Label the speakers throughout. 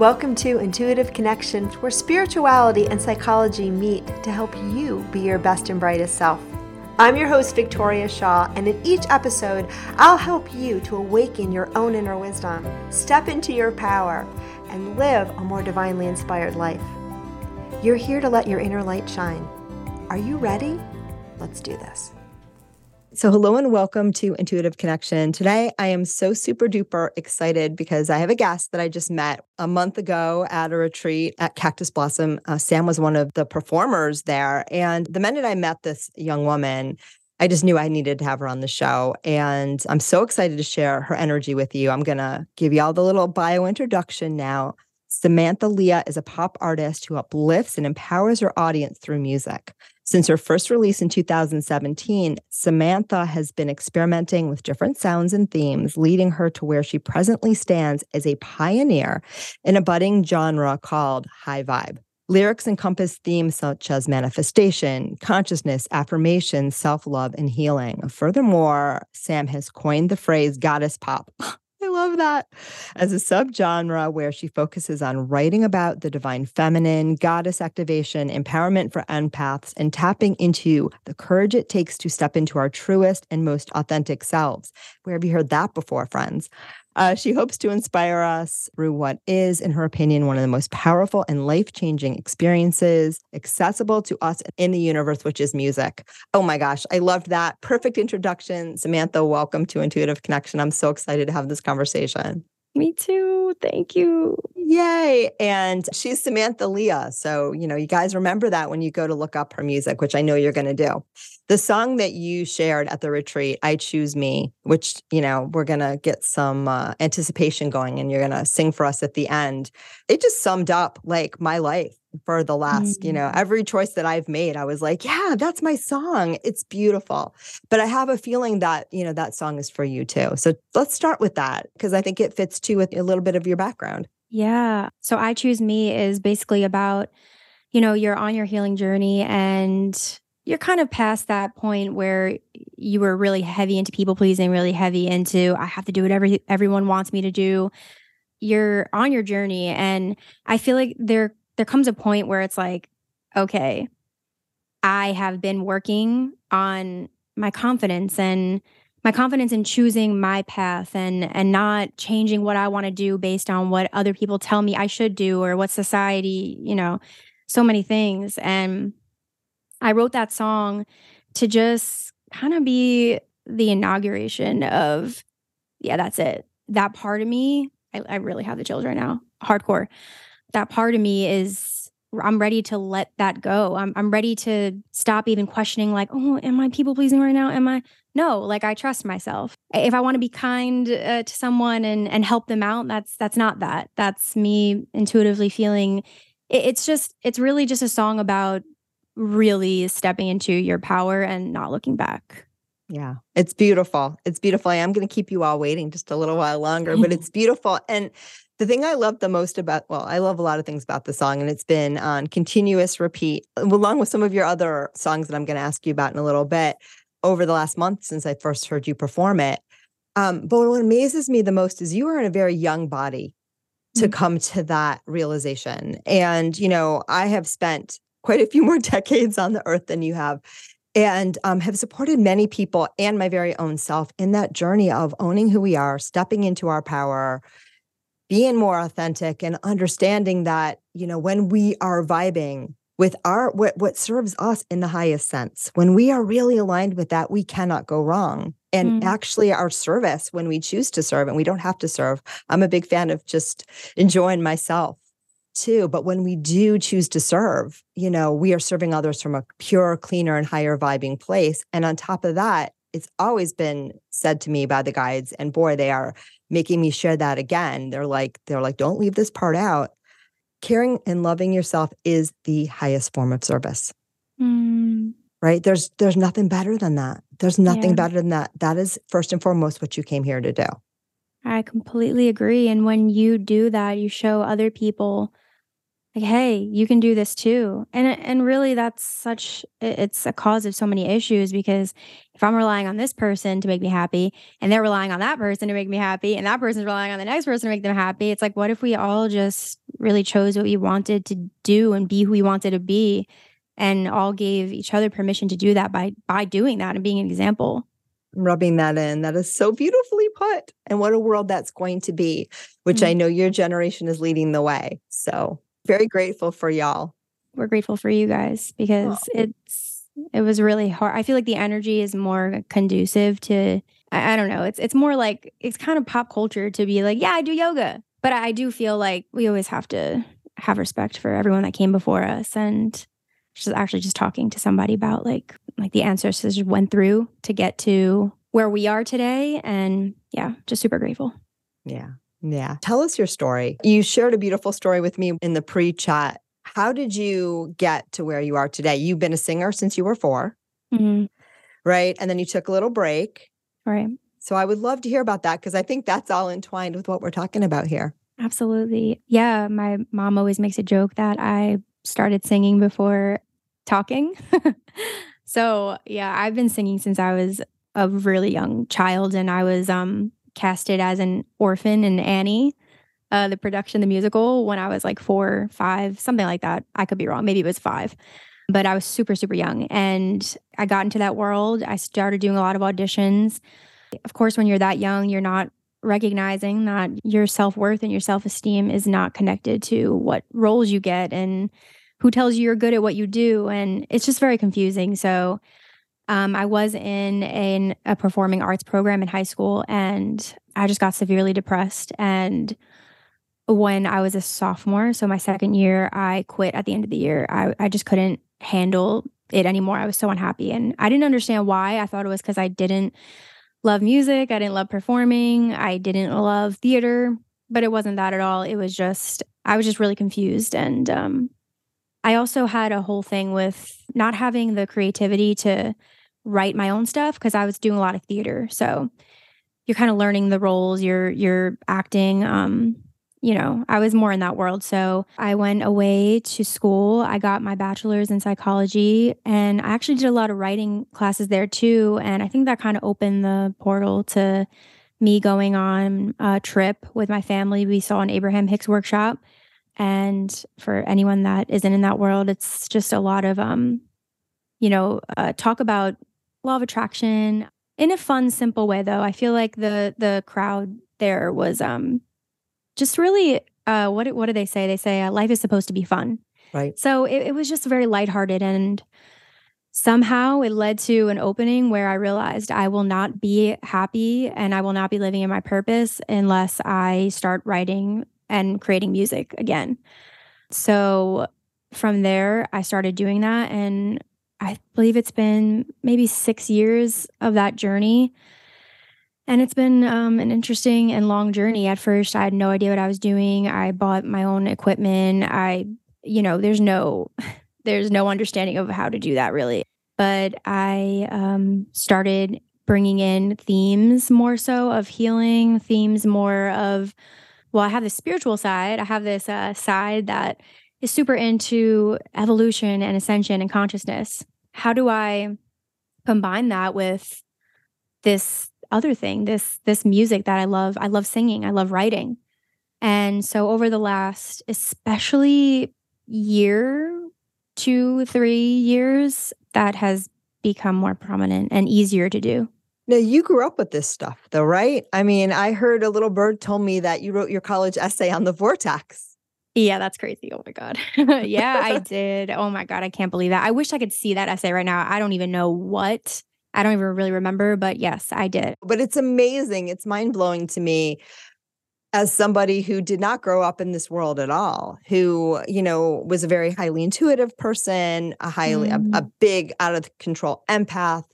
Speaker 1: Welcome to Intuitive Connections, where spirituality and psychology meet to help you be your best and brightest self. I'm your host, Victoria Shaw, and in each episode, I'll help you to awaken your own inner wisdom, step into your power, and live a more divinely inspired life. You're here to let your inner light shine. Are you ready? Let's do this. So, hello and welcome to Intuitive Connection. Today, I am so super duper excited because I have a guest that I just met a month ago at a retreat at Cactus Blossom. Uh, Sam was one of the performers there. And the minute I met this young woman, I just knew I needed to have her on the show. And I'm so excited to share her energy with you. I'm going to give you all the little bio introduction now. Samantha Leah is a pop artist who uplifts and empowers her audience through music. Since her first release in 2017, Samantha has been experimenting with different sounds and themes, leading her to where she presently stands as a pioneer in a budding genre called high vibe. Lyrics encompass themes such as manifestation, consciousness, affirmation, self love, and healing. Furthermore, Sam has coined the phrase goddess pop. Love that. As a subgenre where she focuses on writing about the divine feminine, goddess activation, empowerment for empaths, and tapping into the courage it takes to step into our truest and most authentic selves. Where have you heard that before, friends? Uh, she hopes to inspire us through what is, in her opinion, one of the most powerful and life changing experiences accessible to us in the universe, which is music. Oh my gosh, I loved that. Perfect introduction. Samantha, welcome to Intuitive Connection. I'm so excited to have this conversation.
Speaker 2: Me too. Thank you.
Speaker 1: Yay. And she's Samantha Leah. So, you know, you guys remember that when you go to look up her music, which I know you're going to do. The song that you shared at the retreat, I Choose Me, which, you know, we're going to get some uh, anticipation going and you're going to sing for us at the end. It just summed up like my life for the last, mm-hmm. you know, every choice that I've made, I was like, yeah, that's my song. It's beautiful. But I have a feeling that, you know, that song is for you too. So let's start with that because I think it fits too with a little bit of your background.
Speaker 2: Yeah. So I Choose Me is basically about, you know, you're on your healing journey and you're kind of past that point where you were really heavy into people pleasing, really heavy into I have to do whatever everyone wants me to do. You're on your journey and I feel like there there comes a point where it's like okay, I have been working on my confidence and my confidence in choosing my path and and not changing what I want to do based on what other people tell me I should do or what society, you know, so many things. And I wrote that song to just kind of be the inauguration of, yeah, that's it. That part of me, I, I really have the chills right now, hardcore. That part of me is I'm ready to let that go. I'm I'm ready to stop even questioning like, "Oh, am I people pleasing right now? Am I No, like I trust myself. If I want to be kind uh, to someone and and help them out, that's that's not that. That's me intuitively feeling it, it's just it's really just a song about really stepping into your power and not looking back.
Speaker 1: Yeah, it's beautiful. It's beautiful. I am going to keep you all waiting just a little while longer, but it's beautiful. And the thing I love the most about, well, I love a lot of things about the song, and it's been on continuous repeat, along with some of your other songs that I'm going to ask you about in a little bit over the last month since I first heard you perform it. Um, but what amazes me the most is you are in a very young body to mm-hmm. come to that realization. And, you know, I have spent quite a few more decades on the earth than you have and um, have supported many people and my very own self in that journey of owning who we are, stepping into our power, being more authentic and understanding that you know when we are vibing with our what, what serves us in the highest sense when we are really aligned with that we cannot go wrong and mm. actually our service when we choose to serve and we don't have to serve i'm a big fan of just enjoying myself too. But when we do choose to serve, you know, we are serving others from a pure, cleaner, and higher vibing place. And on top of that, it's always been said to me by the guides, and boy, they are making me share that again. They're like, they're like, don't leave this part out. Caring and loving yourself is the highest form of service.
Speaker 2: Mm.
Speaker 1: Right? There's there's nothing better than that. There's nothing
Speaker 2: Yeah.
Speaker 1: better than that. That is first and foremost what you came here to do.
Speaker 2: I completely agree. And when you do that, you show other people like, hey, you can do this too. And and really that's such it's a cause of so many issues because if I'm relying on this person to make me happy and they're relying on that person to make me happy and that person's relying on the next person to make them happy, it's like what if we all just really chose what we wanted to do and be who we wanted to be and all gave each other permission to do that by by doing that and being an example.
Speaker 1: rubbing that in. That is so beautifully put. And what a world that's going to be, which I mm-hmm. know your generation is leading the way. So very grateful for y'all.
Speaker 2: we're grateful for you guys because it's it was really hard. I feel like the energy is more conducive to I, I don't know. It's it's more like it's kind of pop culture to be like, yeah, I do yoga. But I do feel like we always have to have respect for everyone that came before us and just actually just talking to somebody about like like the ancestors went through to get to where we are today and yeah, just super grateful.
Speaker 1: Yeah. Yeah. Tell us your story. You shared a beautiful story with me in the pre chat. How did you get to where you are today? You've been a singer since you were four,
Speaker 2: Mhm.
Speaker 1: right? And then you took a little break.
Speaker 2: Right.
Speaker 1: So I would love to hear about that because I think that's all entwined with what we're talking about here.
Speaker 2: Absolutely. Yeah. My mom always makes a joke that I started singing before talking. so, yeah, I've been singing since I was a really young child and I was um casted as an orphan in Annie, uh, the production, the musical, when I was like four, five, something like that. I could be wrong. Maybe it was five. But I was super, super young. And I got into that world. I started doing a lot of auditions. Of course, when you're that young, you're not recognizing that your self-worth and your self-esteem is not connected to what roles you get and who tells you you're good at what you do and it's just very confusing so um, i was in an, a performing arts program in high school and i just got severely depressed and when i was a sophomore so my second year i quit at the end of the year i, I just couldn't handle it anymore i was so unhappy and i didn't understand why i thought it was because i didn't love music. I didn't love performing. I didn't love theater, but it wasn't that at all. It was just I was just really confused and um I also had a whole thing with not having the creativity to write my own stuff because I was doing a lot of theater. So you're kind of learning the roles, you're you're acting um you know, I was more in that world. So I went away to school. I got my bachelor's in psychology and I actually did a lot of writing classes there too. And I think that kind of opened the portal to me going on a trip with my family. We saw an Abraham Hicks workshop. And for anyone that isn't in that world, it's just a lot of, um, you know, uh, talk about law of attraction in a fun, simple way. Though I feel like the the crowd there was um, just really uh what what do they say they say uh, life is supposed to be fun
Speaker 1: Right.
Speaker 2: so it, it was just very lighthearted and somehow it led to an opening where i realized i will not be happy and i will not be living in my purpose unless i start writing and creating music again so from there i started doing that and i believe it's been maybe six years of that journey and it's been um, an interesting and long journey. At first, I had no idea what I was doing. I bought my own equipment. I, you know, there's no, there's no understanding of how to do that really. But I um, started bringing in themes more so of healing, themes more of, well, I have the spiritual side. I have this uh, side that is super into evolution and ascension and consciousness. How do I combine that with this other thing this this music that i love i love singing i love writing and so over the last especially year two three years that has become more prominent and easier to do
Speaker 1: Now, you grew up with this stuff, though, right? I mean, I heard a little bird told me that you wrote your college essay on the vortex.
Speaker 2: Yeah that's crazy oh my god yeah i did oh my god i can't believe that i wish i could see that essay right now i don't even know what i don't even really remember but yes i did
Speaker 1: But it's amazing. It's mind blowing to me as somebody who did not grow up in this world at all, who, you know, was a very highly intuitive person, a highly, mm. a, a, mm. big out of control empath,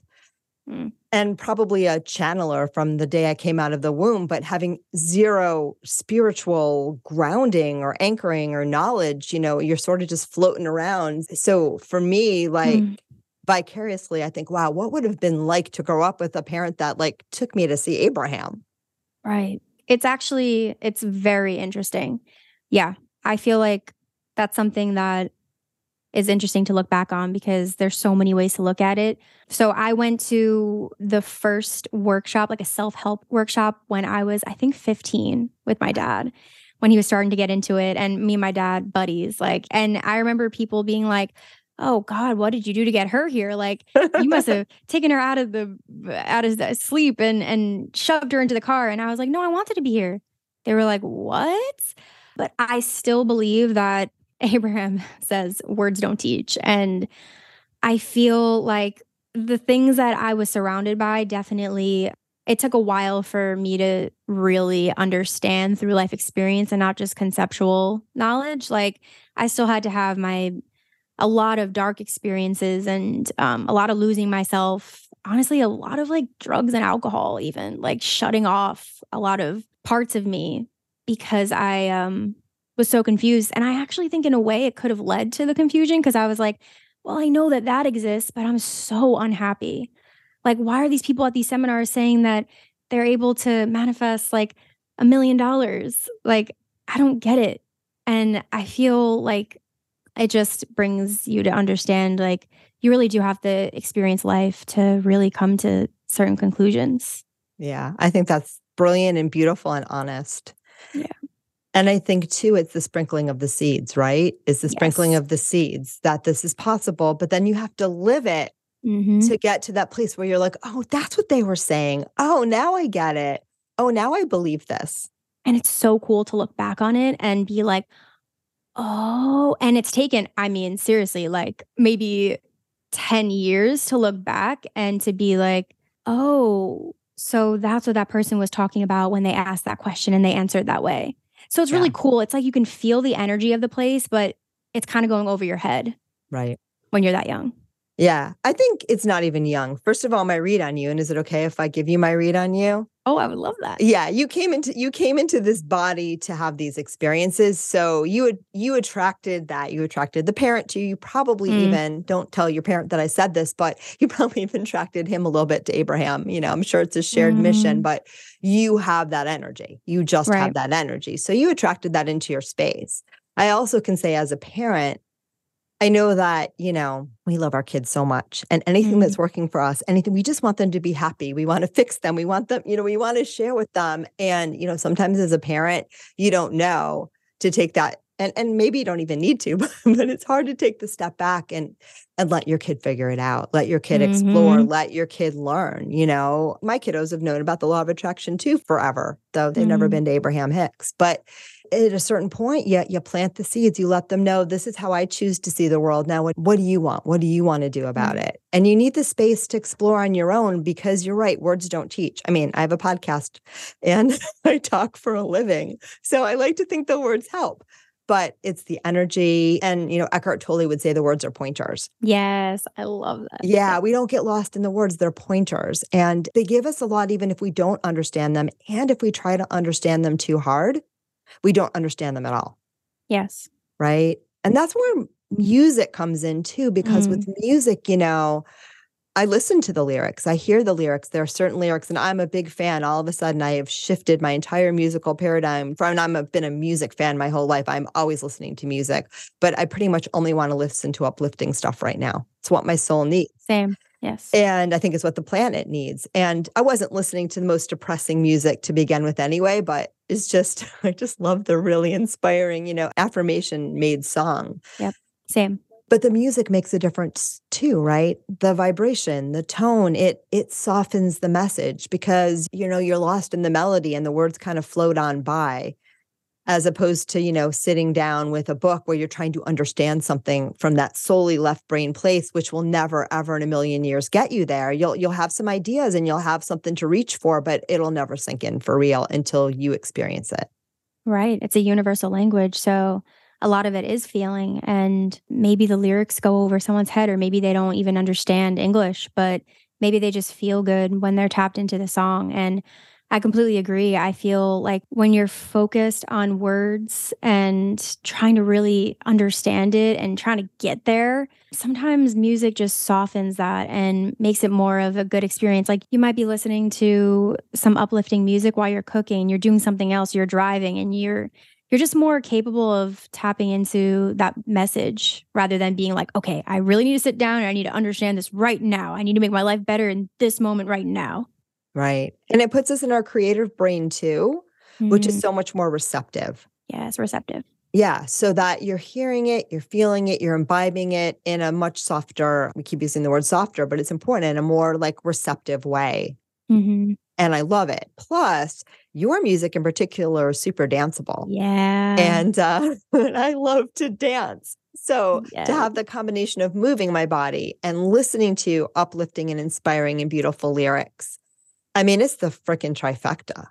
Speaker 1: mm. and probably a channeler from the day I came out of the womb, but having zero spiritual grounding or anchoring or knowledge, you know, you're sort of just floating around. So for me, like, mm. vicariously, I think, wow, what would have been like to grow up with a parent that like took me to see Abraham?
Speaker 2: Right. It's actually it's very interesting. Yeah, I feel like that's something that is interesting to look back on because there's so many ways to look at it. So I went to the first workshop, like a self-help workshop when I was I think 15 with my dad when he was starting to get into it and me and my dad buddies like and I remember people being like oh god what did you do to get her here? Like you must have taken her out of the out of the sleep and and shoved her into the car. And i was like no i wanted to be here. They were like what? But i still believe that abraham says words don't teach and i feel like the things that i was surrounded by definitely it took a while for me to really understand through life experience and not just conceptual knowledge like i still had to have my a lot of dark experiences and um, a lot of losing myself. Honestly, a lot of like drugs and alcohol, even like shutting off a lot of parts of me because I um, was so confused. And I actually think, in a way, it could have led to the confusion because I was like, well, I know that that exists, but I'm so unhappy. Like, why are these people at these seminars saying that they're able to manifest like a million dollars? Like, I don't get it. And I feel like it just brings you to understand like you really do have to experience life to really come to certain conclusions.
Speaker 1: Yeah, I think that's brilliant and beautiful and honest.
Speaker 2: Yeah.
Speaker 1: And I think too, it's the sprinkling of the seeds, right? Is the sprinkling yes. of the seeds that this is possible, but then you have to live it mm-hmm. to get to that place where you're like, oh, that's what they were saying. Oh, now I get it. Oh, now I believe this.
Speaker 2: And it's so cool to look back on it and be like, Oh, and it's taken, I mean, seriously, like maybe 10 years to look back and to be like, oh, so that's what that person was talking about when they asked that question and they answered that way. So it's yeah. really cool. It's like you can feel the energy of the place, but it's kind of going over your head.
Speaker 1: Right.
Speaker 2: When you're that young.
Speaker 1: Yeah. I think it's not even young. First of all, my read on you. And is it okay if I give you my read on you?
Speaker 2: Oh, I would love that.
Speaker 1: Yeah, you came into you came into this body to have these experiences. So you would you attracted that. You attracted the parent to you. You probably mm. even don't tell your parent that I said this, but you probably even attracted him a little bit to Abraham. You know, I'm sure it's a shared mm. mission, but you have that energy. You just right. have that energy. So you attracted that into your space. I also can say as a parent, I know that, you know, we love our kids so much and anything mm-hmm. that's working for us, anything, we just want them to be happy. We want to fix them. We want them, you know, we want to share with them. And, you know, sometimes as a parent, you don't know to take that and and maybe you don't even need to but, but it's hard to take the step back and and let your kid figure it out let your kid mm-hmm. explore let your kid learn you know my kiddos have known about the law of attraction too forever though they've mm-hmm. never been to abraham hicks but at a certain point you, you plant the seeds you let them know this is how i choose to see the world now what, what do you want what do you want to do about mm-hmm. it and you need the space to explore on your own because you're right words don't teach i mean i have a podcast and i talk for a living so i like to think the words help but it's the energy. And, you know, Eckhart Tolle would say the words are pointers.
Speaker 2: Yes, I love that.
Speaker 1: Yeah, we don't get lost in the words, they're pointers. And they give us a lot, even if we don't understand them. And if we try to understand them too hard, we don't understand them at all.
Speaker 2: Yes.
Speaker 1: Right. And that's where music comes in too, because mm. with music, you know, I listen to the lyrics. I hear the lyrics. There are certain lyrics, and I'm a big fan. All of a sudden, I have shifted my entire musical paradigm from I'm a, been a music fan my whole life. I'm always listening to music, but I pretty much only want to listen to uplifting stuff right now. It's what my soul needs.
Speaker 2: Same. Yes.
Speaker 1: And I think it's what the planet needs. And I wasn't listening to the most depressing music to begin with anyway, but it's just, I just love the really inspiring, you know, affirmation made song.
Speaker 2: Yep. Same
Speaker 1: but the music makes a difference too right the vibration the tone it it softens the message because you know you're lost in the melody and the words kind of float on by as opposed to you know sitting down with a book where you're trying to understand something from that solely left brain place which will never ever in a million years get you there you'll you'll have some ideas and you'll have something to reach for but it'll never sink in for real until you experience it
Speaker 2: Right. It's a universal language. So a lot of it is feeling, and maybe the lyrics go over someone's head, or maybe they don't even understand English, but maybe they just feel good when they're tapped into the song. And I completely agree. I feel like when you're focused on words and trying to really understand it and trying to get there, sometimes music just softens that and makes it more of a good experience. Like you might be listening to some uplifting music while you're cooking, you're doing something else, you're driving, and you're you're just more capable of tapping into that message rather than being like, okay, I really need to sit down and I need to understand this right now. I need to make my life better in this moment right now.
Speaker 1: Right. And it puts us in our creative brain too, mm-hmm. which is mm-hmm. so much more receptive.
Speaker 2: Yes, receptive.
Speaker 1: Yeah. So that you're hearing it, you're feeling it, you're imbibing it in a much softer, we keep using the word softer, but it's important in a more like receptive way. Mm-hmm. And I love it. Plus, your music in particular is super danceable.
Speaker 2: Yeah.
Speaker 1: And uh, I love to dance. So to have the combination of moving my body and listening to uplifting and inspiring and beautiful lyrics I mean, it's the freaking trifecta.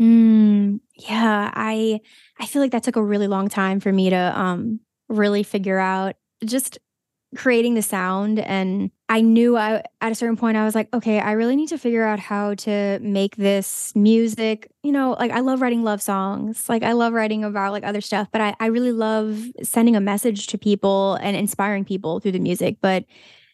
Speaker 2: Mm, yeah, I I feel like that took a really long time for me to um really figure out just creating the sound and I knew I at a certain point I was like, okay, I really need to figure out how to make this music, you know, like I love writing love songs. Like I love writing about like other stuff, but I, I really love sending a message to people and inspiring people through the music. But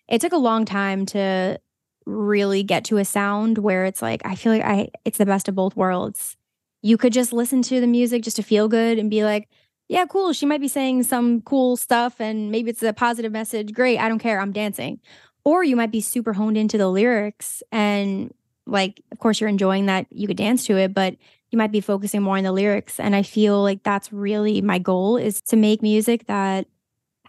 Speaker 2: it took a long time to really get to a sound where it's like I feel like I it's the best of both worlds. You could just listen to the music just to feel good and be like, yeah, cool. She might be saying some cool stuff and maybe it's a positive message. Great. I don't care. I'm dancing. Or you might be super honed into the lyrics and like of course you're enjoying that you could dance to it, but you might be focusing more on the lyrics and I feel like that's really my goal is to make music that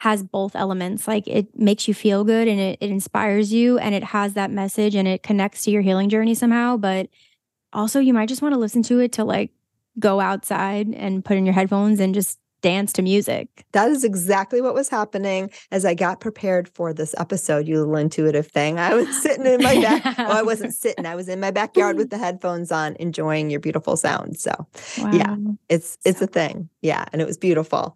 Speaker 2: has both elements. Like it makes you feel good and it, it inspires you and it has that message and it connects to your healing journey somehow. But also, you might just want to listen to it to like go outside and put in your headphones and just dance to music.
Speaker 1: That is exactly what was happening as I got prepared for this episode, you little intuitive thing. I was sitting in my back. well, I wasn't sitting. I was in my backyard with the headphones on, enjoying your beautiful sound. So wow. yeah, it's it's a thing. Yeah. And it was beautiful.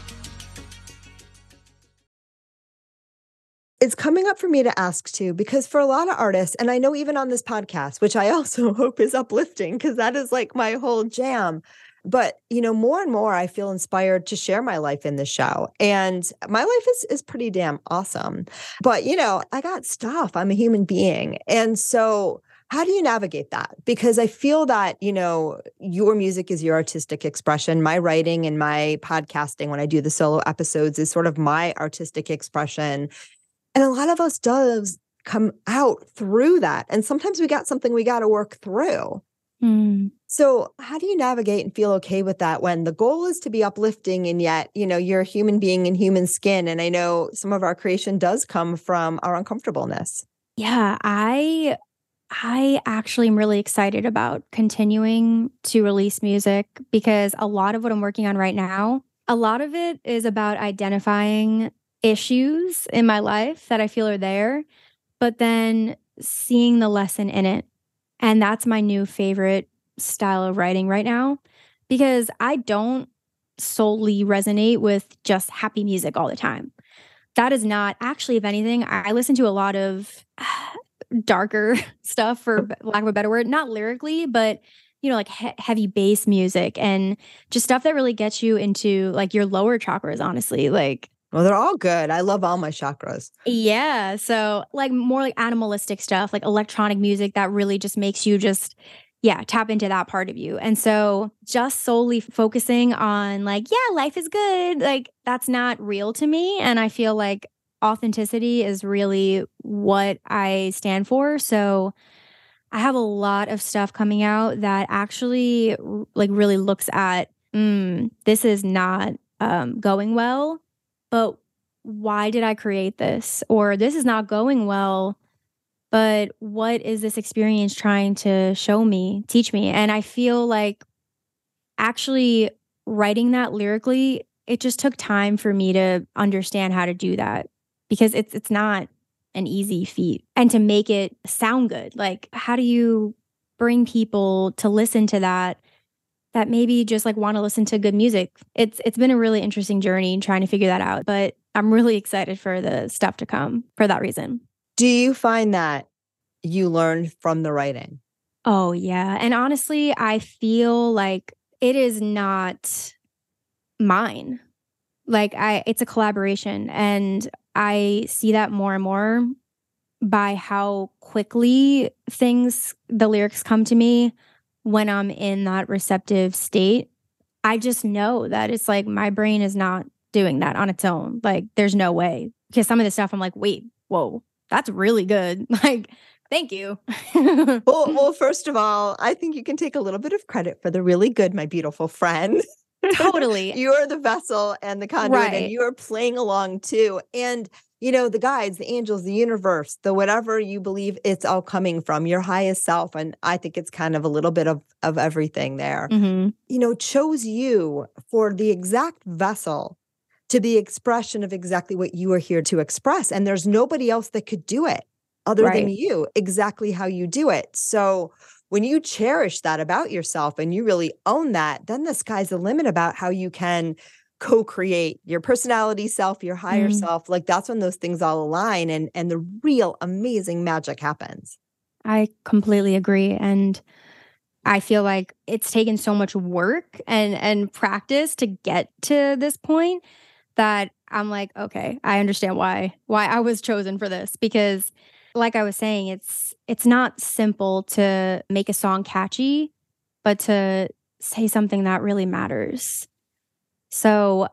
Speaker 1: it's coming up for me to ask too, because for a lot of artists, and I know even on this podcast, which I also hope is uplifting, because that is like my whole jam. But you know, more and more I feel inspired to share my life in the show. And my life is is pretty damn awesome. But you know, I got stuff. I'm a human being. And so how do you navigate that? Because I feel that, you know, your music is your artistic expression. My writing and my podcasting, when I do the solo episodes, is sort of my artistic expression. And a lot of us does come out through that. And sometimes we got something we got to work through. Mm. So, how do you navigate and feel okay with that when the goal is to be uplifting and yet, you know, you're a human being in human skin and I know some of our creation does come from our uncomfortableness.
Speaker 2: Yeah, I I actually am really excited about continuing to release music because a lot of what I'm working on right now, a lot of it is about identifying issues in my life that I feel are there, but then seeing the lesson in it. And that's my new favorite style of writing right now because I don't solely resonate with just happy music all the time. That is not actually, if anything, I listen to a lot of darker stuff, for lack of a better word, not lyrically, but you know, like he- heavy bass music and just stuff that really gets you into like your lower chakras, honestly. Like,
Speaker 1: well, they're all good. I love all my chakras.
Speaker 2: Yeah. So, like, more like animalistic stuff, like electronic music that really just makes you just, yeah, tap into that part of you. And so, just solely focusing on, like, yeah, life is good, like, that's not real to me. And I feel like authenticity is really what I stand for. So, I have a lot of stuff coming out that actually like really looks at mm, this is not um, going well, but why did I create this? Or this is not going well, but what is this experience trying to show me, teach me? And I feel like actually writing that lyrically, it just took time for me to understand how to do that because it's it's not an easy feat and to make it sound good. Like how do you bring people to listen to that that maybe just like want to listen to good music? It's it's been a really interesting journey trying to figure that out, but I'm really excited for the stuff to come for that reason.
Speaker 1: Do you find that you learned from the writing?
Speaker 2: Oh, yeah. And honestly, I feel like it is not mine. Like I it's a collaboration and I see that more and more by how quickly things the lyrics come to me when I'm in that receptive state. I just know that it's like my brain is not doing that on its own. Like there's no way. Because some of the stuff I'm like, wait, whoa, that's really good. Like, thank you.
Speaker 1: well, well, first of all, I think you can take a little bit of credit for the really good, my beautiful friend.
Speaker 2: Totally.
Speaker 1: you are the vessel and the conduit, right. and you are playing along too. And you know, the guides, the angels, the universe, the whatever you believe it's all coming from, your highest self. And I think it's kind of a little bit of of everything there. Mm-hmm. You know, chose you for the exact vessel to be expression of exactly what you are here to express. And there's nobody else that could do it other right. than you, exactly how you do it. So when you cherish that about yourself and you really own that, then the sky's the limit about how you can co-create your personality self, your higher mm. self. Like that's when those things all align and and the real amazing magic happens.
Speaker 2: I completely agree. And I feel like it's taken so much work and and practice to get to this point that I'm like, okay, I understand why why I was chosen for this because like I was saying, it's it's not simple to make a song catchy, but to say something that really matters. So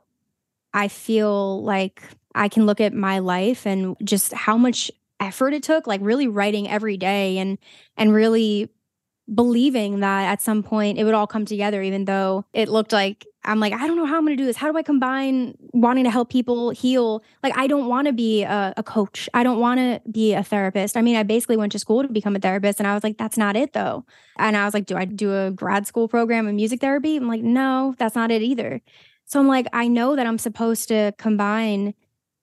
Speaker 2: I feel like I can look at my life and just how much effort it took, like really writing every day and and really believing that at some point it would all come together, even though it looked like I'm like, I don't know how I'm going to do this. How do I combine wanting to help people heal? Like, I don't want to be a, a coach. I don't want to be a therapist. I mean, I basically went to school to become a therapist, and I was like, that's not it though. And I was like, do I do a grad school program in music therapy? I'm like, no, that's not it either. So I'm like, I know that I'm supposed to combine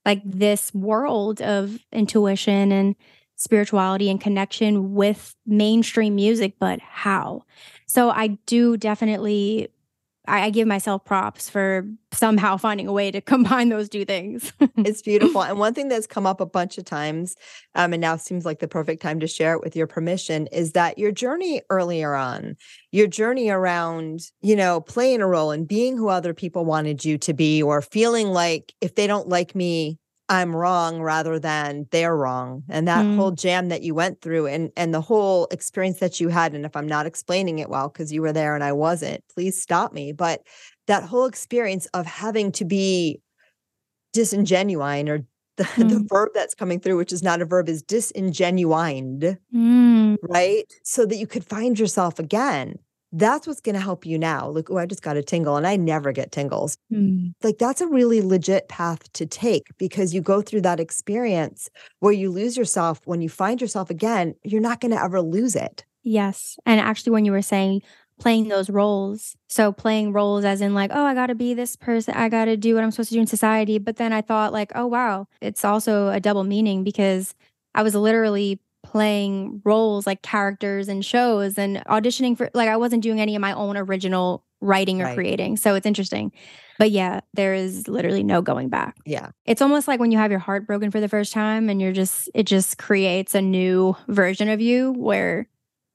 Speaker 2: like this world of intuition and spirituality and connection with mainstream music, but how? So I do definitely I, give myself props for somehow finding a way to combine those two things.
Speaker 1: it's beautiful. And one thing that's come up a bunch of times, um, and now seems like the perfect time to share it with your permission, is that your journey earlier on, your journey around, you know, playing a role and being who other people wanted you to be, or feeling like if they don't like me, I'm wrong rather than they're wrong. And that mm. whole jam that you went through and and the whole experience that you had. And if I'm not explaining it well, because you were there and I wasn't, please stop me. But that whole experience of having to be disingenuine or the, mm. the verb that's coming through, which is not a verb, is disingenuined, mm. right? So that you could find yourself again that's what's going to help you now. Look, oh, I just got a tingle and I never get tingles. Mm. Like that's a really legit path to take because you go through that experience where you lose yourself. When you find yourself again, you're not going to ever lose it.
Speaker 2: Yes. And actually, when you were saying playing those roles, so playing roles as in like, oh, I got to be this person, I got to do what I'm supposed to do in society. But then I thought, like, oh, wow, it's also a double meaning because I was literally playing roles like characters and shows and auditioning for like I wasn't doing any of my own original writing or right. creating. So it's interesting. But yeah, there is literally no going back.
Speaker 1: Yeah.
Speaker 2: It's almost like when you have your heart broken for the first time and you're just it just creates a new version of you where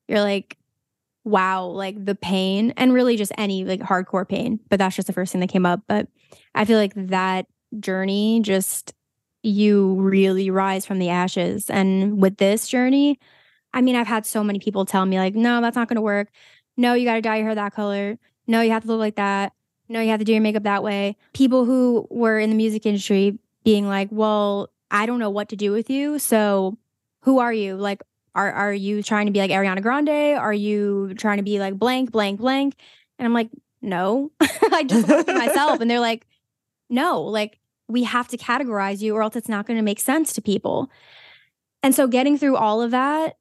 Speaker 2: you're like wow, like the pain and really just any like hardcore pain, but that's just the first thing that came up, but I feel like that journey just you really rise from the ashes. And with this journey, I mean, I've had so many people tell me, like, no, that's not going to work. No, you got to dye your hair that color. No, you have to look like that. No, you have to do your makeup that way. People who were in the music industry being like, well, I don't know what to do with you. So who are you? Like, Are are you trying to be like Ariana Grande? Are you trying to be like blank, blank, blank? And I'm like, no. I just myself. And they're like, no, like we have to categorize you or else it's not going to make sense to people. And so getting through all of that,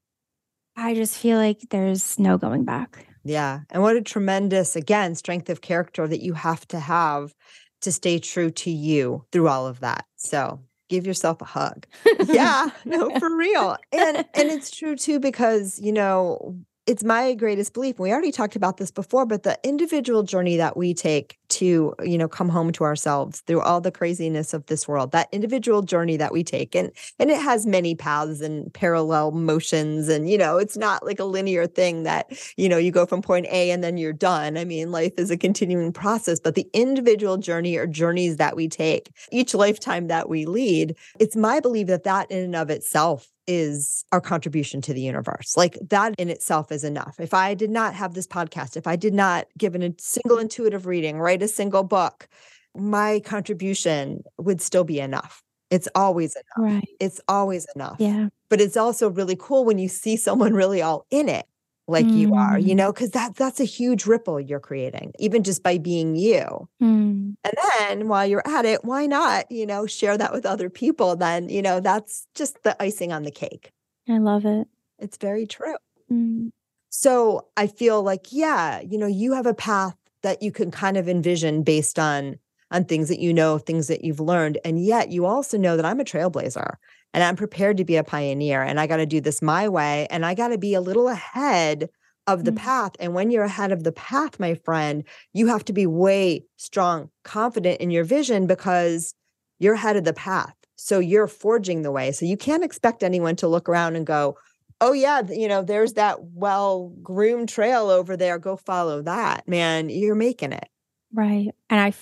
Speaker 2: I just feel like there's no going back.
Speaker 1: Yeah. And what a tremendous, again, strength of character that you have to have to stay true to you through all of that. So give yourself a hug. yeah, no, for real. And and it's true too, because you know, it's my greatest belief. We already talked about this before, but the individual journey that we take to, you know, come home to ourselves through all the craziness of this world, that individual journey that we take. And and it has many paths and parallel motions. And, you know, it's not like a linear thing that, you know, you go from point A and then you're done. I mean, life is a continuing process, but the individual journey or journeys that we take, each lifetime that we lead, it's my belief that that in and of itself is our contribution to the universe. Like that in itself is enough. If I did not have this podcast, if I did not give a single intuitive reading, write a single book, my contribution would still be enough. It's always enough. Right. It's always enough.
Speaker 2: Yeah.
Speaker 1: But it's also really cool when you see someone really all in it like mm. you are, you mm. know, because that that's a huge ripple you're creating, even just by being you. Mm. And then while you're at it, why not, you know, share that with other people? Then, you know, that's just the icing on the cake.
Speaker 2: I love it.
Speaker 1: It's very true. Mm. So I feel like, yeah, you know, you have a path that you can kind of envision based on on things that you know, things that you've learned. And yet you also know that I'm a trailblazer and I'm prepared to be a pioneer and I got to do this my way and I got to be a little ahead of the mm-hmm. path. And when you're ahead of the path, my friend, you have to be way strong, confident in your vision because you're ahead of the path. So you're forging the way. So you can't expect anyone to look around and go, oh, yeah, you know, there's that well groomed trail over there. Go follow that. Man, you're making it.
Speaker 2: Right. And I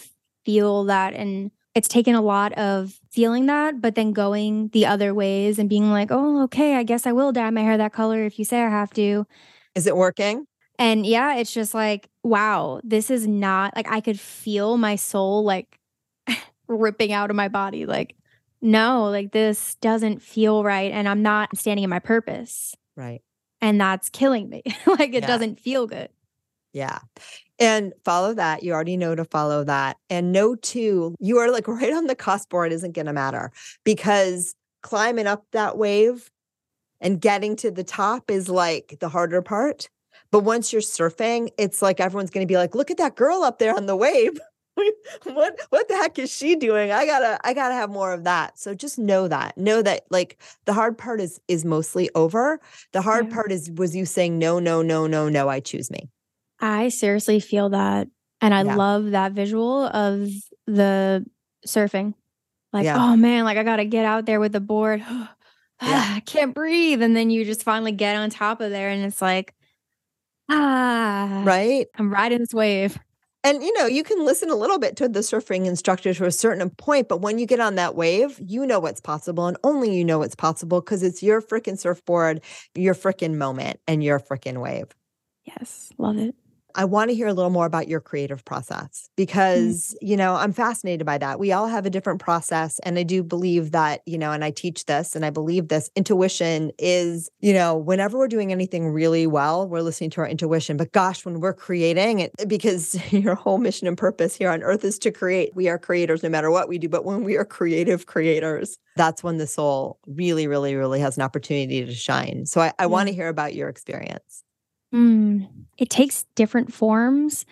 Speaker 2: feel that. And it's taken a lot of feeling that, but then going the other ways and being like, oh, okay, I guess I will dye my hair that color if you say I have to.
Speaker 1: Is it working?
Speaker 2: And yeah, it's just like, wow, this is not like I could feel my soul like ripping out of my body. Like, no, like this doesn't feel right. And I'm not standing in my purpose.
Speaker 1: Right.
Speaker 2: And that's killing me. like, it yeah. doesn't feel good.
Speaker 1: Yeah. And follow that. You already know to follow that. And know too, you are like right on the or it isn't going to matter because climbing up that wave and getting to the top is like the harder part. But once you're surfing, it's like everyone's going to be like, look at that girl up there on the wave. what what the heck is she doing? I gotta I gotta have more of that. So just know that. Know that like the hard part is is mostly over. The hard yeah. part is was you saying no, no, no, no, no, I choose me.
Speaker 2: I seriously feel that. And I yeah. love that visual of the surfing. Like, yeah. oh man, like I got to get out there with the board. yeah. I can't breathe. And then you just finally get on top of there and it's like, ah,
Speaker 1: right.
Speaker 2: I'm riding this wave.
Speaker 1: And you know, you can listen a little bit to the surfing instructor to a certain point, but when you get on that wave, you know what's possible and only you know what's possible because it's your freaking surfboard, your freaking moment, and your freaking wave.
Speaker 2: Yes, love it.
Speaker 1: I want to hear a little more about your creative process mm. because, mm-hmm. you know, I'm fascinated by that. We all have a different process. And I do believe that, you know, and I teach this and I believe this intuition is, you know, whenever we're doing anything really well, we're listening to our intuition. But gosh, when we're creating it, because your whole mission and purpose here on earth is to create, we are creators no matter what we do. But when we are creative creators, that's when the soul really, really, really has an opportunity to shine. So I, I yeah. want to hear about your experience.
Speaker 2: Mm, it takes different forms,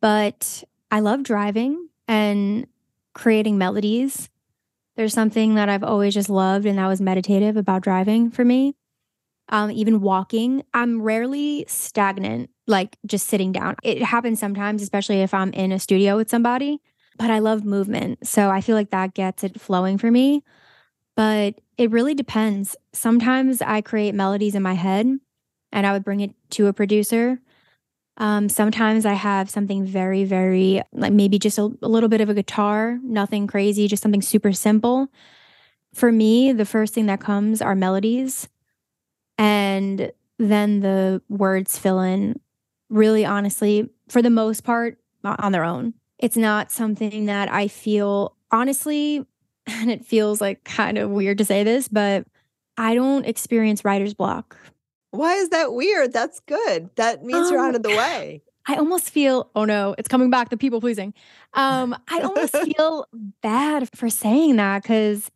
Speaker 2: but I love driving and creating melodies. There's something that I've always just loved, and that was meditative about driving for me. Um, even walking, I'm rarely stagnant, like just sitting down. It happens sometimes, especially if I'm in a studio with somebody, but I love movement. So I feel like that gets it flowing for me. But it really depends. Sometimes I create melodies in my head and I would bring it to a producer. Um, sometimes I have something very, very like maybe just a, a little bit of a guitar, nothing crazy, just something super simple. For me, the first thing that comes are melodies, and then the words fill in. Really, honestly, for the most part, on their own. It's not something that I feel honestly, and it feels like kind of weird to say this, but I don't experience writer's block.
Speaker 1: Why is that weird? That's good. That means um, you're out of the way.
Speaker 2: I almost feel, oh no, it's coming back, the people pleasing. Um, I almost feel bad for saying that because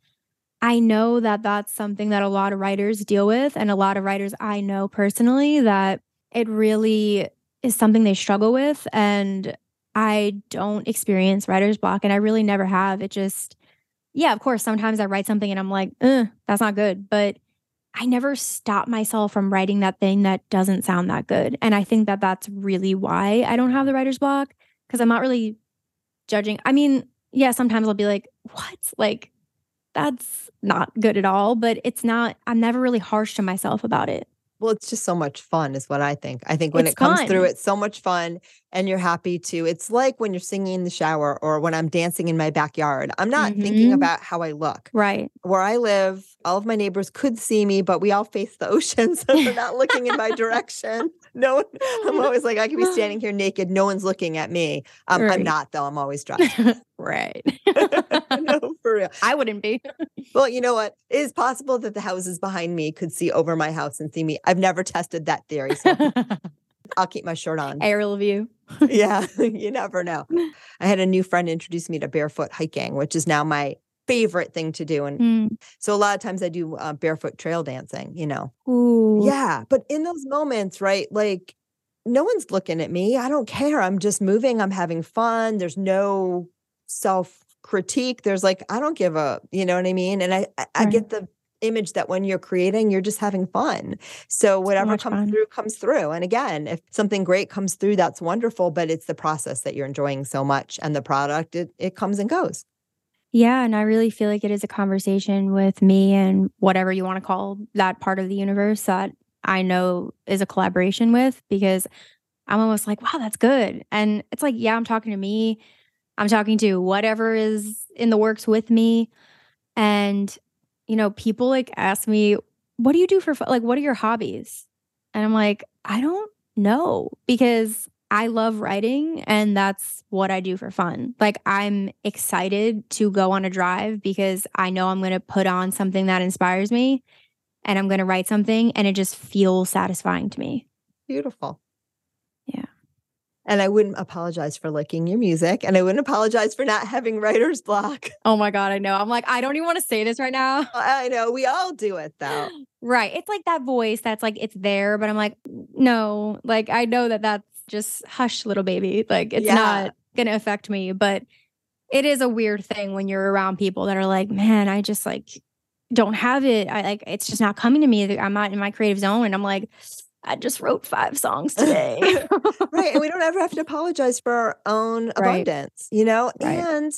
Speaker 2: I know that that's something that a lot of writers deal with, and a lot of writers I know personally that it really is something they struggle with. And I don't experience writer's block, and I really never have. It just, yeah, of course, sometimes I write something and I'm like, that's not good. But I never stop myself from writing that thing that doesn't sound that good. And I think that that's really why I don't have the writer's block because I'm not really judging. I mean, yeah, sometimes I'll be like, what? Like, that's not good at all. But it's not, I'm never really harsh to myself about it.
Speaker 1: Well, it's just so much fun, is what I think. I think when it's it comes fun. through, it's so much fun and you're happy to. It's like when you're singing in the shower or when I'm dancing in my backyard. I'm not mm-hmm. thinking about how I look.
Speaker 2: Right.
Speaker 1: Where I live, all of my neighbors could see me, but we all face the ocean. So they're not looking in my direction. No, one, I'm always like, I could be standing here naked. No one's looking at me. Um, right. I'm not, though. I'm always dressed.
Speaker 2: right.
Speaker 1: no, for real.
Speaker 2: I wouldn't be.
Speaker 1: well, you know what? It is possible that the houses behind me could see over my house and see me. I've never tested that theory. So I'll keep my shirt on.
Speaker 2: Aerial view.
Speaker 1: yeah, you never know. I had a new friend introduce me to barefoot hiking, which is now my favorite thing to do. And mm. so a lot of times I do uh, barefoot trail dancing, you know.
Speaker 2: Ooh.
Speaker 1: Yeah. But in those moments, right? Like no one's looking at me. I don't care. I'm just moving. I'm having fun. There's no self critique. There's like, I don't give a, you know what I mean? And I, I, I get the image that when you're creating, you're just having fun. So whatever so comes fun. through comes through. And again, if something great comes through, that's wonderful, but it's the process that you're enjoying so much and the product, it, it comes and goes.
Speaker 2: Yeah. And I really feel like it is a conversation with me and whatever you want to call that part of the universe that I know is a collaboration with because I'm almost like, wow, that's good. And it's like, yeah, I'm talking to me. I'm talking to whatever is in the works with me. And, you know, people like ask me, what do you do for fun? Like, what are your hobbies? And I'm like, I don't know because I love writing and that's what I do for fun. Like I'm excited to go on a drive because I know I'm going to put on something that inspires me and I'm going to write something and it just feels satisfying to me.
Speaker 1: Beautiful. And I wouldn't apologize for liking your music and I wouldn't apologize for not having writer's block.
Speaker 2: Oh my God, I know. I'm like, I don't even want to say this right now.
Speaker 1: I know. We all do it though.
Speaker 2: Right. It's like that voice that's like, it's there, but I'm like, no, like I know that that's just hush, little baby. Like it's yeah. not going to affect me. But it is a weird thing when you're around people that are like, man, I just like don't have it. I like it's just not coming to me. I'm not in my creative zone. And I'm like, I just wrote five songs today.
Speaker 1: right. And we don't ever have to apologize for our own right. abundance, you know? Right. And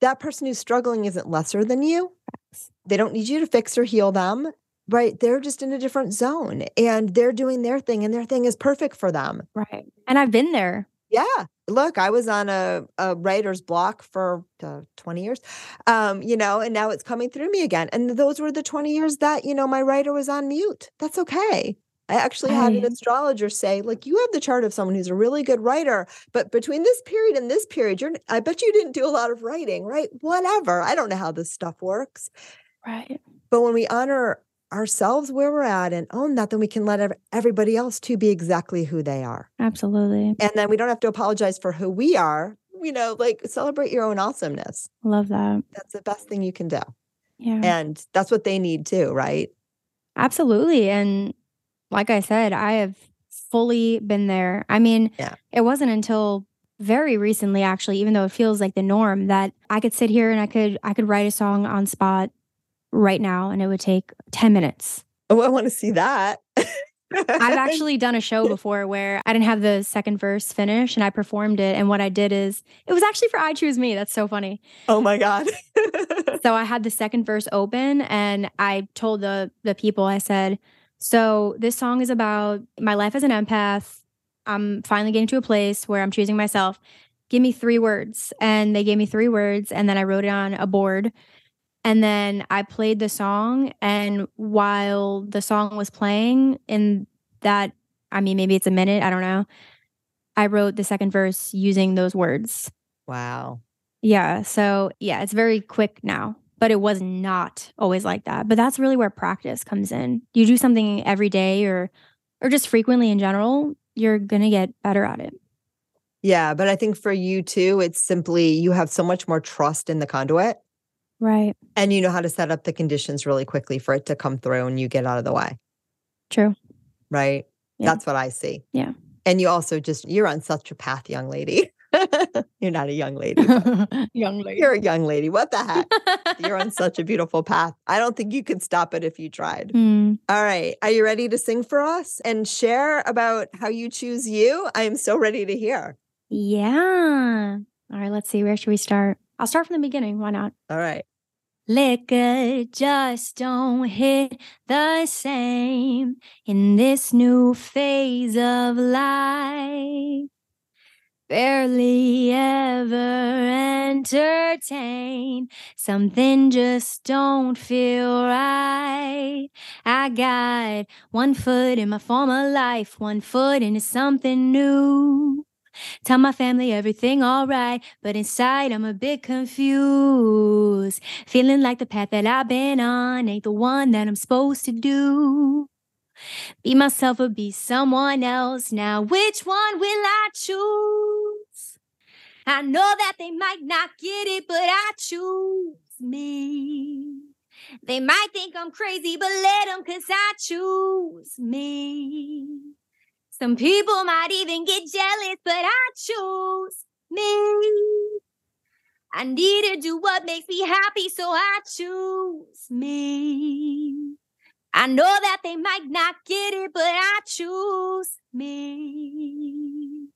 Speaker 1: that person who's struggling isn't lesser than you. They don't need you to fix or heal them right they're just in a different zone and they're doing their thing and their thing is perfect for them
Speaker 2: right and i've been there
Speaker 1: yeah look i was on a, a writer's block for uh, 20 years um you know and now it's coming through me again and those were the 20 years that you know my writer was on mute that's okay I actually had an astrologer say, like, you have the chart of someone who's a really good writer, but between this period and this period, you're I bet you didn't do a lot of writing, right? Whatever. I don't know how this stuff works.
Speaker 2: Right.
Speaker 1: But when we honor ourselves where we're at and own that, then we can let everybody else to be exactly who they are.
Speaker 2: Absolutely.
Speaker 1: And then we don't have to apologize for who we are. You know, like celebrate your own awesomeness.
Speaker 2: Love that.
Speaker 1: That's the best thing you can do.
Speaker 2: Yeah.
Speaker 1: And that's what they need too, right?
Speaker 2: Absolutely. And like I said, I have fully been there. I mean, yeah. it wasn't until very recently actually even though it feels like the norm that I could sit here and I could I could write a song on spot right now and it would take 10 minutes.
Speaker 1: Oh, I want to see that.
Speaker 2: I've actually done a show before where I didn't have the second verse finish and I performed it. And what I did is it was actually for I Choose Me. That's so funny.
Speaker 1: Oh my God.
Speaker 2: so I had the second verse open and I told the the people, I said, so this song is about my life as an empath. I'm finally getting to a place where I'm choosing myself. Give me three words. And they gave me three words. And then I wrote it on a board and then I played the song. And while the song was playing, in that, I mean, maybe it's a minute, I don't know. I wrote the second verse using those words.
Speaker 1: Wow.
Speaker 2: Yeah. So, yeah, it's very quick now. But it was not always like that. But that's really where practice comes in. You do something every day or or just frequently in general, you're going to get better at it.
Speaker 1: Yeah, but I think for you too, it's simply you have so much more trust in the conduit.
Speaker 2: Right.
Speaker 1: And you know how to set up the conditions really quickly for it to come through and you get out of the way.
Speaker 2: True.
Speaker 1: Right.
Speaker 2: Yeah.
Speaker 1: That's what I see.
Speaker 2: Yeah.
Speaker 1: And you also just, you're on such a path, young lady. you're not a young lady.
Speaker 2: Young lady.
Speaker 1: You're a young lady. What the heck? You're on such a beautiful path. I don't think you could stop it if you tried.
Speaker 2: Hmm.
Speaker 1: All right. Are you ready to sing for us and share about how you choose you? I am so ready to hear.
Speaker 2: Yeah. All right, let's see. Where should we start? I'll start from the beginning. Why not?
Speaker 1: All right.
Speaker 2: Liquor just don't hit the same in this new phase of life. Barely ever entertain. Something just don't feel right. I got one foot in my former life, one foot into something new. Tell my family everything alright, but inside I'm a bit confused. Feeling like the path that I've been on ain't the one that I'm supposed to do. Be myself or be someone else. Now, which one will I choose? I know that they might not get it, but I choose me. They might think I'm crazy, but let them, cause I choose me. Some people might even get jealous, but I choose me. I need to do what makes me happy, so I choose me. I know that they might not get it, but I choose me.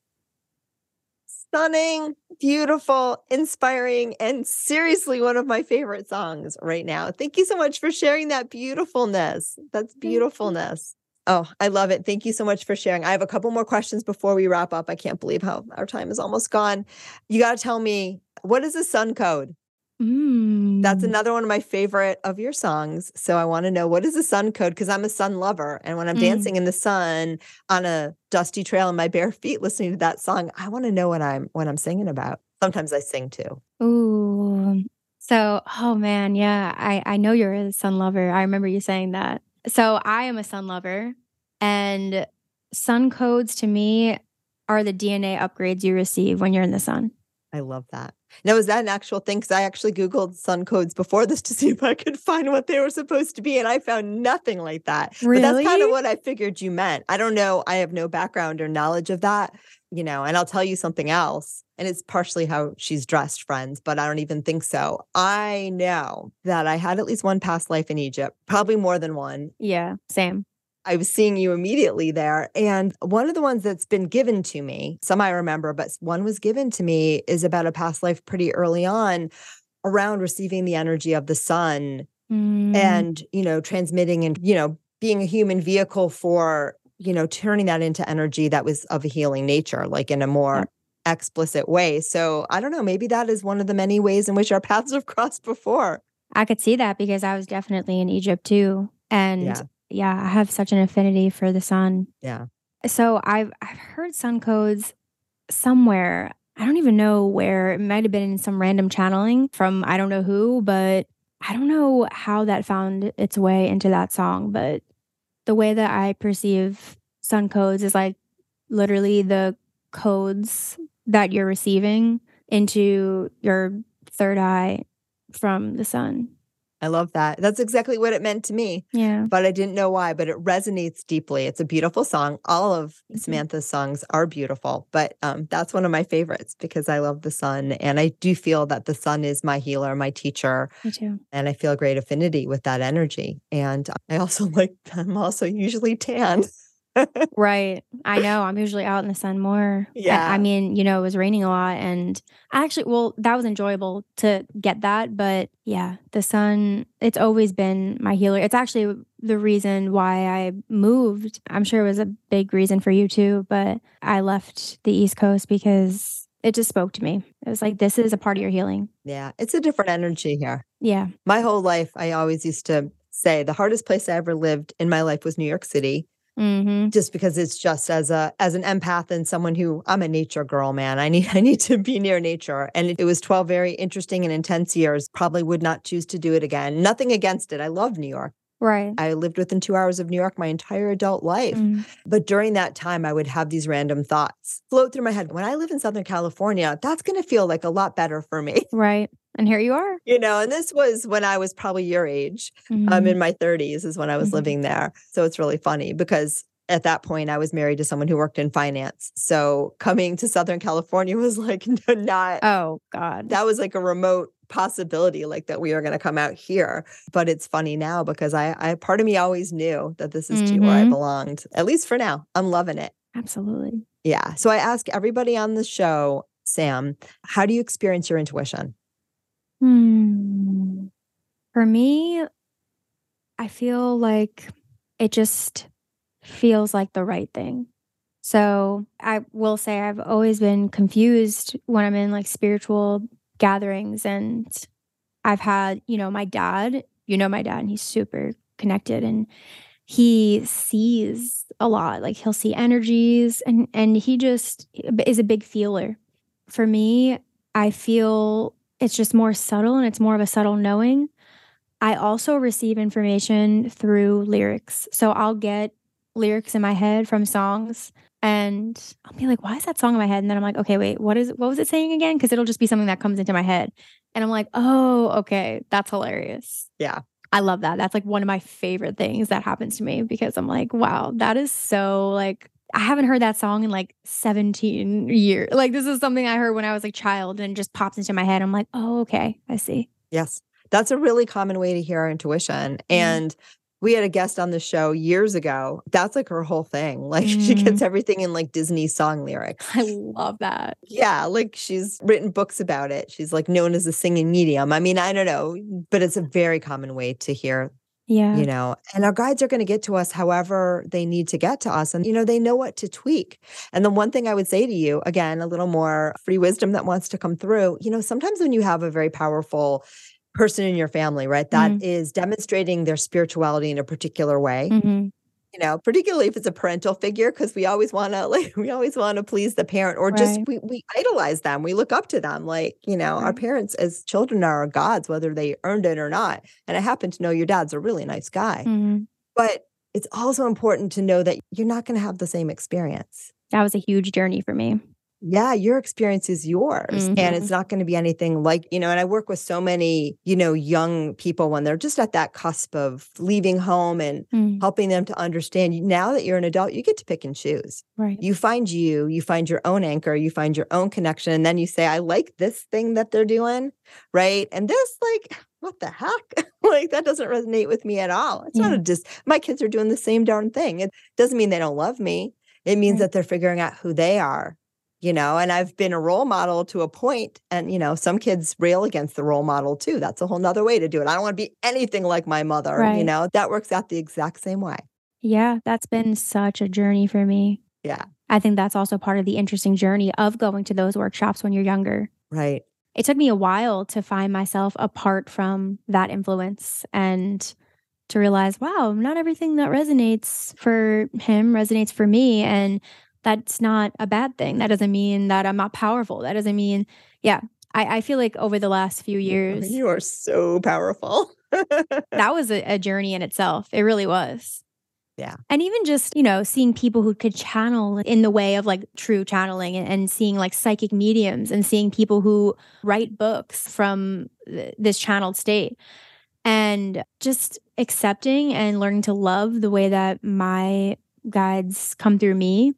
Speaker 1: Stunning, beautiful, inspiring, and seriously one of my favorite songs right now. Thank you so much for sharing that beautifulness. That's beautifulness. Oh, I love it. Thank you so much for sharing. I have a couple more questions before we wrap up. I can't believe how our time is almost gone. You got to tell me what is the sun code?
Speaker 2: Mm.
Speaker 1: That's another one of my favorite of your songs. So I want to know what is the sun code because I'm a sun lover. And when I'm
Speaker 2: Mm.
Speaker 1: dancing in the sun on a dusty trail in my bare feet listening to that song, I want to know what I'm what I'm singing about. Sometimes I sing too.
Speaker 2: Ooh. So, oh man, yeah, I I know you're a sun lover. I remember you saying that. So, I am a sun lover, and sun codes to me are the DNA upgrades you receive when you're in the sun.
Speaker 1: I love that. Now, is that an actual thing? Because I actually Googled sun codes before this to see if I could find what they were supposed to be. And I found nothing like that. But that's kind of what I figured you meant. I don't know. I have no background or knowledge of that, you know, and I'll tell you something else. And it's partially how she's dressed, friends, but I don't even think so. I know that I had at least one past life in Egypt, probably more than one.
Speaker 2: Yeah, same.
Speaker 1: I was seeing you immediately there. And one of the ones that's been given to me, some I remember, but one was given to me is about a past life pretty early on around receiving the energy of the sun
Speaker 2: Mm,
Speaker 1: and, you know, transmitting and, you know, being a human vehicle for, you know, turning that into energy that was of a healing nature, like in a more explicit way. So I don't know, maybe that is one of the many ways in which our paths have crossed before.
Speaker 2: I could see that because I was definitely in Egypt too. And
Speaker 1: Yeah.
Speaker 2: Yeah, I have such an affinity for the sun.
Speaker 1: Yeah.
Speaker 2: So I've I've heard sun codes somewhere. I don't even know where. It might have been in some random channeling from I don't know who, but I don't know how that found its way into that song. But the way that I perceive sun codes is like literally the codes that you're receiving into your third eye from the sun.
Speaker 1: I love that. That's exactly what it meant to me.
Speaker 2: Yeah.
Speaker 1: but I didn't know why. But it resonates deeply. It's a beautiful song. All of
Speaker 2: Mhm.
Speaker 1: Samantha's songs are beautiful, but um, that's one of my favorites because I love the sun, and I do feel that the sun is my healer, my teacher,
Speaker 2: Me too.
Speaker 1: and I feel a great affinity with that energy. And I also like. I'm also usually tan.
Speaker 2: Right. I know. I'm usually out in the sun more. I-
Speaker 1: Yeah.
Speaker 2: I mean, you know, it was raining a lot and I actually, well, that was enjoyable to get that. But yeah, the sun, it's always been my healer. It's actually the reason why I moved. I'm sure it was a big reason for you too, but I left the East Coast because it just spoke to me. It was like, this is a part of your healing.
Speaker 1: yeah, it's a different energy here.
Speaker 2: Yeah.
Speaker 1: My whole life, I always used to say the hardest place I ever lived in my life was New York City.
Speaker 2: Mm-hmm.
Speaker 1: just because it's just as a as an empath and someone who I'm a nature girl, man. I need I need to be near nature. And it, it was 12 very interesting and intense years. Probably would not choose to do it again. Nothing against it. I love New York.
Speaker 2: Right.
Speaker 1: I lived within two hours of New York my entire adult life.
Speaker 2: Mm.
Speaker 1: But during that time, I would have these random thoughts float through my head. When I live in Southern California, that's going to feel like a lot better for me.
Speaker 2: Right. And here you are.
Speaker 1: You know, and this was when I was probably your age. I'm
Speaker 2: Mhm.
Speaker 1: in my 30s, is when I was
Speaker 2: Mhm.
Speaker 1: living there. So it's really funny because at that point, I was married to someone who worked in finance. So coming to Southern California was like not,
Speaker 2: oh God.
Speaker 1: that was like a remote possibility, like that we are going to come out here. But it's funny now because I, I, part of me always knew that this is to where I
Speaker 2: Mhm.
Speaker 1: belonged, at least for now. I'm loving it.
Speaker 2: Absolutely.
Speaker 1: Yeah. So I ask everybody on the show, Sam, how do you experience your intuition?
Speaker 2: Hmm. For me, I feel like it just feels like the right thing. So I will say I've always been confused when I'm in like spiritual gatherings and I've had, you know, my dad, you know, my dad, and he's super connected and he sees a lot. Like he'll see energies and and he just is a big feeler. For me, I feel it's just more subtle and it's more of a subtle knowing. I also receive information through lyrics. So I'll get lyrics in my head from songs and I'll be like, why is that song in my head? And then I'm like, okay, wait, what is what was it saying again? Because it'll just be something that comes into my head. And I'm like, oh, okay, that's hilarious.
Speaker 1: Yeah.
Speaker 2: I love that. That's like one of my favorite things that happens to me because I'm like, wow, that is so like I haven't heard that song in like 17 years. Like this is something I heard when I was a child and just pops into my head. I'm like, oh, okay, I see.
Speaker 1: Yes. That's a really common way to hear our intuition. And we had a guest on the show years ago. That's like her whole thing. Like she
Speaker 2: Mm.
Speaker 1: gets everything in like Disney song lyrics.
Speaker 2: I love that.
Speaker 1: Yeah, like she's written books about it. She's like known as a singing medium. I mean, I don't know, but it's a very common way to hear,
Speaker 2: Yeah.
Speaker 1: you know, and our guides are going to get to us however they need to get to us. And, you know, they know what to tweak. And the one thing I would say to you, again, a little more free wisdom that wants to come through, you know, sometimes when you have a very powerful person in your family, right, that is demonstrating their spirituality in a particular way,
Speaker 2: Mhm.
Speaker 1: You know, particularly if it's a parental figure, because we always want to like we always want to please the parent or just we we idolize them. We look up to them. Like, you know, our parents as children are our gods, whether they earned it or not. And I happen to know your dad's a really nice guy.
Speaker 2: Mhm.
Speaker 1: But it's also important to know that you're not going to have the same experience.
Speaker 2: That was a huge journey for me.
Speaker 1: Yeah, your experience is yours. And
Speaker 2: Mhm.
Speaker 1: it's not going to be anything like, you know, and I work with so many, you know, young people when they're just at that cusp of leaving home and
Speaker 2: Mm.
Speaker 1: helping them to understand now that you're an adult, you get to pick and choose.
Speaker 2: Right.
Speaker 1: You find you, you find your own anchor, you find your own connection. And then you say, I like this thing that they're doing. Right. And this, like, what the heck? like, that doesn't resonate with me at all. It's not a just, my kids are doing the same darn thing. It doesn't mean they don't love me. It means
Speaker 2: Right.
Speaker 1: that they're figuring out who they are. You know, and I've been a role model to a point, and you know, some kids rail against the role model too. That's a whole nother way to do it. I don't want to be anything like my mother. You know, that works out the exact same way.
Speaker 2: Yeah, that's been such a journey for me.
Speaker 1: Yeah.
Speaker 2: I think that's also part of the interesting journey of going to those workshops when you're younger.
Speaker 1: Right.
Speaker 2: It took me a while to find myself apart from that influence and to realize, wow, not everything that resonates for him resonates for me. And that's not a bad thing. That doesn't mean that I'm not powerful. That doesn't mean, yeah. I, I feel like over the last few years,
Speaker 1: You are so powerful.
Speaker 2: that was a, a journey in itself. It really was.
Speaker 1: Yeah.
Speaker 2: And even just, you know, seeing people who could channel in the way of like true channeling and, and seeing like psychic mediums and seeing people who write books from th- this channeled state and just accepting and learning to love the way that my guides come through me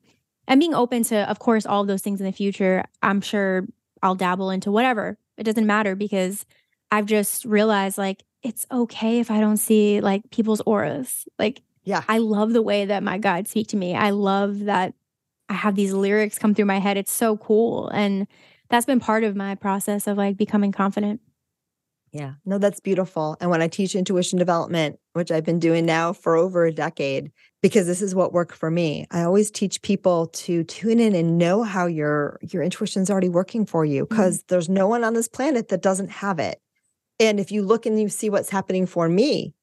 Speaker 2: and being open to, of course, all of those things in the future. I'm sure I'll dabble into whatever. It doesn't matter because I've just realized like it's okay if I don't see like people's auras. Like
Speaker 1: Yeah.
Speaker 2: I love the way that my guides speak to me. I love that I have these lyrics come through my head. It's so cool. And that's been part of my process of like becoming confident.
Speaker 1: Yeah, no, that's beautiful. And when I teach intuition development, which I've been doing now for over a decade, because this is what worked for me, I always teach people to tune in and know how your your intuition's already working for you, mm-hmm. because there's no one on this planet that doesn't have it. And if you look and you see what's happening for me,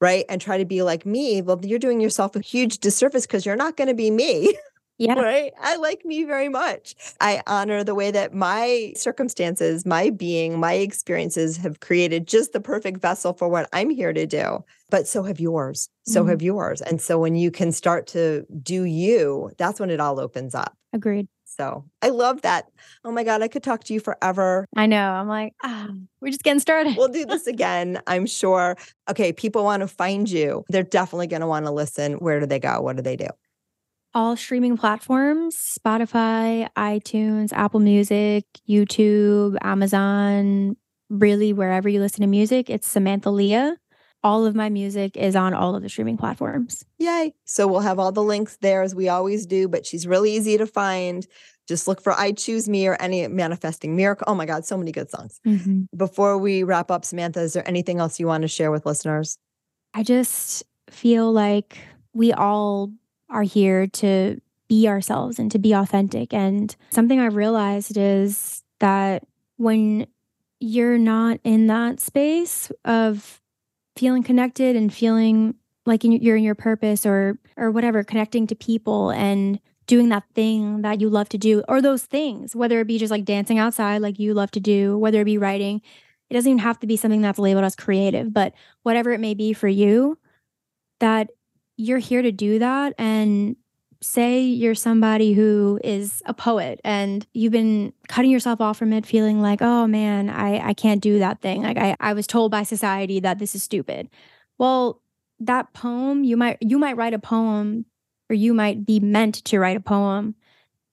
Speaker 1: right? And try to be like me, well, you're doing yourself a huge disservice because you're not going to be me.
Speaker 2: Yeah.
Speaker 1: Right. I like me very much. I honor the way that my circumstances, my being, my experiences have created just the perfect vessel for what I'm here to do. But so have yours. So
Speaker 2: Mhm.
Speaker 1: have yours. And so when you can start to do you, that's when it all opens up.
Speaker 2: Agreed.
Speaker 1: So I love that. Oh my God, I could talk to you forever.
Speaker 2: I know. I'm like, ah, we're just getting started.
Speaker 1: We'll do this again, I'm sure. Okay, people want to find you. They're definitely going to want to listen. Where do they go? What do they do?
Speaker 2: All streaming platforms Spotify, iTunes, Apple Music, YouTube, Amazon, really wherever you listen to music. It's Samantha Leah. All of my music is on all of the streaming platforms.
Speaker 1: Yay. So we'll have all the links there as we always do, but she's really easy to find. Just look for I Choose Me or any Manifesting Miracle. Oh my God, so many good songs. Mm-hmm. Before we wrap up, Samantha, is there anything else you want to share with listeners?
Speaker 2: I just feel like we all are here to be ourselves and to be authentic. And something I've realized is that when you're not in that space of feeling connected and feeling like you're in your purpose or or whatever connecting to people and doing that thing that you love to do or those things whether it be just like dancing outside like you love to do whether it be writing it doesn't even have to be something that's labeled as creative but whatever it may be for you that you're here to do that. And say you're somebody who is a poet and you've been cutting yourself off from it feeling like oh man i, I can't do that thing. Like I, I was told by society that this is stupid. Well that poem you might you might write a poem or you might be meant to write a poem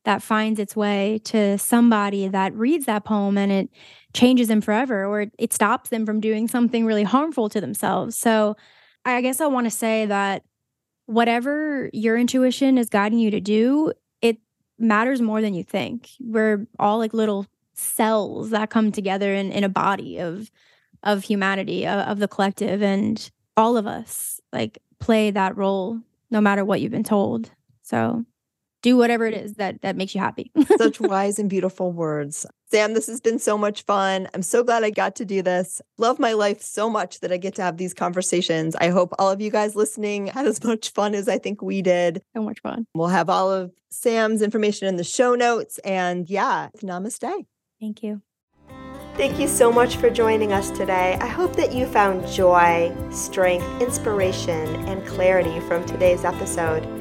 Speaker 2: that finds its way to somebody that reads that poem and it changes them forever or it, stops them from doing something really harmful to themselves. So i guess i want to say that whatever your intuition is guiding you to do, it matters more than you think. We're all like little cells that come together in, in a body of of humanity, of, of the collective, and all of us like play that role no matter what you've been told. So do whatever it is that that makes you happy.
Speaker 1: Such wise and beautiful words. Sam, this has been so much fun. I'm so glad I got to do this. Love my life so much that I get to have these conversations. I hope all of you guys listening had as much fun as I think we did.
Speaker 2: so much fun.
Speaker 1: We'll have all of Sam's information in the show notes. And yeah, namaste.
Speaker 2: Thank you.
Speaker 3: Thank you so much for joining us today. I hope that you found joy, strength, inspiration, and clarity from today's episode.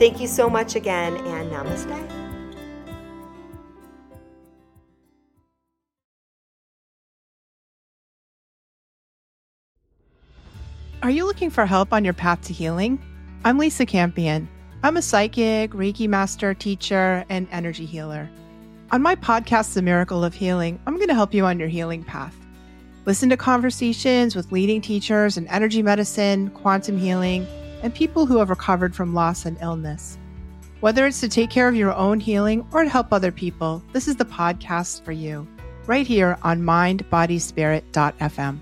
Speaker 3: Thank you so much again, and namaste.
Speaker 4: Are you looking for help on your path to healing? I'm Lisa Campion. I'm a psychic, Reiki master, teacher, and energy healer. On my podcast, The Miracle of Healing, I'm going to help you on your healing path. Listen to conversations with leading teachers in energy medicine, quantum healing, and people who have recovered from loss and illness. Whether it's to take care of your own healing or to help other people, this is the podcast for you, right here on mindbodyspirit.fm.